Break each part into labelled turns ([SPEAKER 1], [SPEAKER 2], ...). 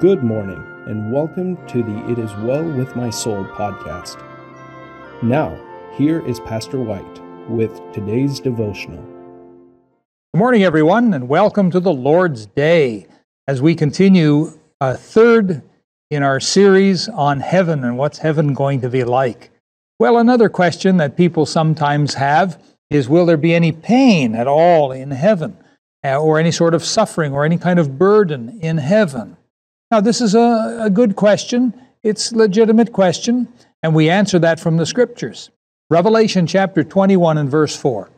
[SPEAKER 1] Good morning, and welcome to the It Is Well With My Soul podcast. Now, here is Pastor White with today's devotional.
[SPEAKER 2] Good morning, everyone, and welcome to the Lord's Day as we continue a third in our series on heaven and what's heaven going to be like. Well, another question that people sometimes have is Will there be any pain at all in heaven, uh, or any sort of suffering, or any kind of burden in heaven? Now, this is a, a good question. It's a legitimate question, and we answer that from the scriptures. Revelation chapter 21 and verse 4.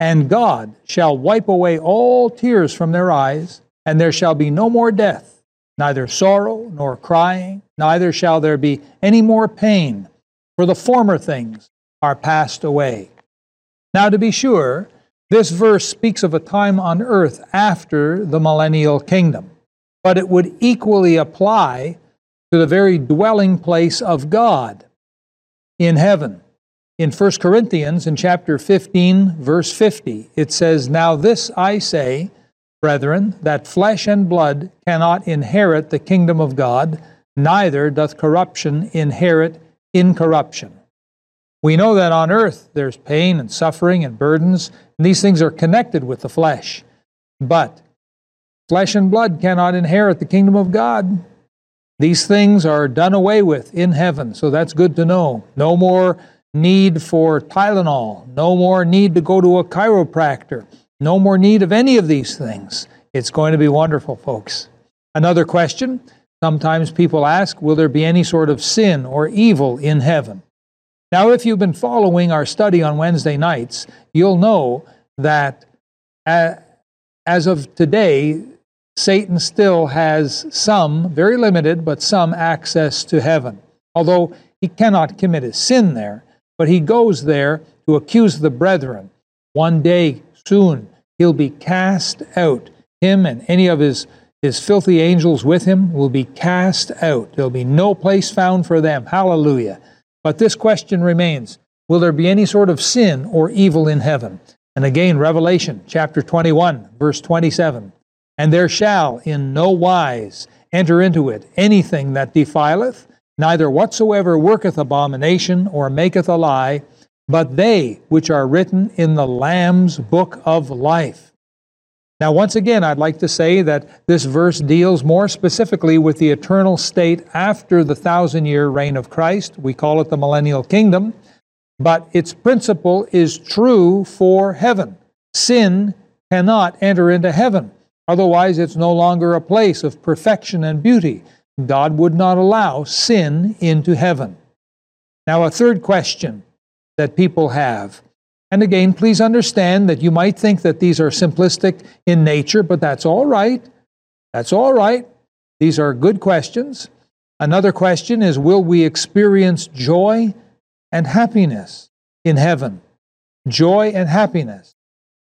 [SPEAKER 2] And God shall wipe away all tears from their eyes, and there shall be no more death, neither sorrow nor crying, neither shall there be any more pain, for the former things are passed away. Now, to be sure, this verse speaks of a time on earth after the millennial kingdom but it would equally apply to the very dwelling place of God in heaven. In 1 Corinthians, in chapter 15, verse 50, it says, Now this I say, brethren, that flesh and blood cannot inherit the kingdom of God, neither doth corruption inherit incorruption. We know that on earth there's pain and suffering and burdens, and these things are connected with the flesh. But Flesh and blood cannot inherit the kingdom of God. These things are done away with in heaven, so that's good to know. No more need for Tylenol, no more need to go to a chiropractor, no more need of any of these things. It's going to be wonderful, folks. Another question sometimes people ask Will there be any sort of sin or evil in heaven? Now, if you've been following our study on Wednesday nights, you'll know that uh, as of today, Satan still has some, very limited, but some access to heaven. Although he cannot commit a sin there, but he goes there to accuse the brethren. One day soon he'll be cast out. Him and any of his, his filthy angels with him will be cast out. There'll be no place found for them. Hallelujah. But this question remains Will there be any sort of sin or evil in heaven? And again, Revelation chapter 21, verse 27. And there shall in no wise enter into it anything that defileth, neither whatsoever worketh abomination or maketh a lie, but they which are written in the Lamb's book of life. Now, once again, I'd like to say that this verse deals more specifically with the eternal state after the thousand year reign of Christ. We call it the millennial kingdom, but its principle is true for heaven. Sin cannot enter into heaven. Otherwise, it's no longer a place of perfection and beauty. God would not allow sin into heaven. Now, a third question that people have. And again, please understand that you might think that these are simplistic in nature, but that's all right. That's all right. These are good questions. Another question is Will we experience joy and happiness in heaven? Joy and happiness.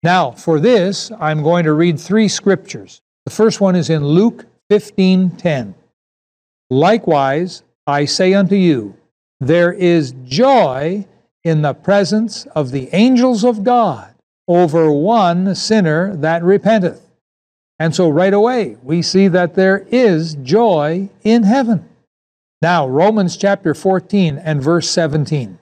[SPEAKER 2] Now, for this, I'm going to read three scriptures. The first one is in Luke 15:10. Likewise, I say unto you, there is joy in the presence of the angels of God over one sinner that repenteth. And so right away, we see that there is joy in heaven. Now, Romans chapter 14 and verse 17.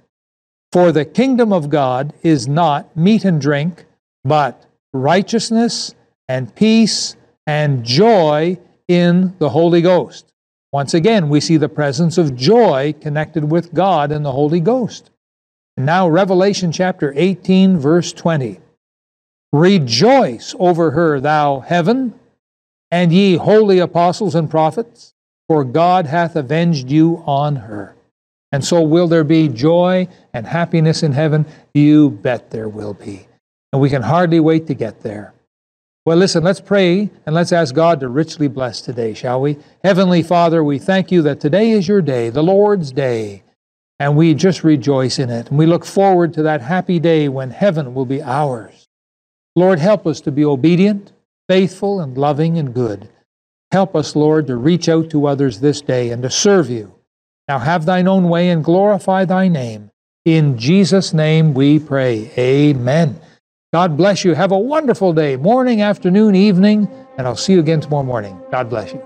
[SPEAKER 2] For the kingdom of God is not meat and drink, but righteousness and peace and joy in the Holy Ghost. Once again, we see the presence of joy connected with God and the Holy Ghost. And now, Revelation chapter 18, verse 20. Rejoice over her, thou heaven, and ye holy apostles and prophets, for God hath avenged you on her. And so, will there be joy and happiness in heaven? You bet there will be and we can hardly wait to get there. Well, listen, let's pray and let's ask God to richly bless today, shall we? Heavenly Father, we thank you that today is your day, the Lord's day, and we just rejoice in it. And we look forward to that happy day when heaven will be ours. Lord, help us to be obedient, faithful, and loving and good. Help us, Lord, to reach out to others this day and to serve you. Now have thine own way and glorify thy name. In Jesus' name we pray. Amen. God bless you. Have a wonderful day, morning, afternoon, evening, and I'll see you again tomorrow morning. God bless you.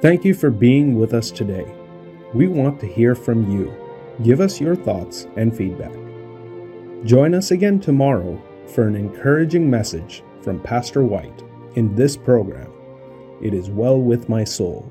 [SPEAKER 1] Thank you for being with us today. We want to hear from you. Give us your thoughts and feedback. Join us again tomorrow for an encouraging message from Pastor White in this program. It is well with my soul.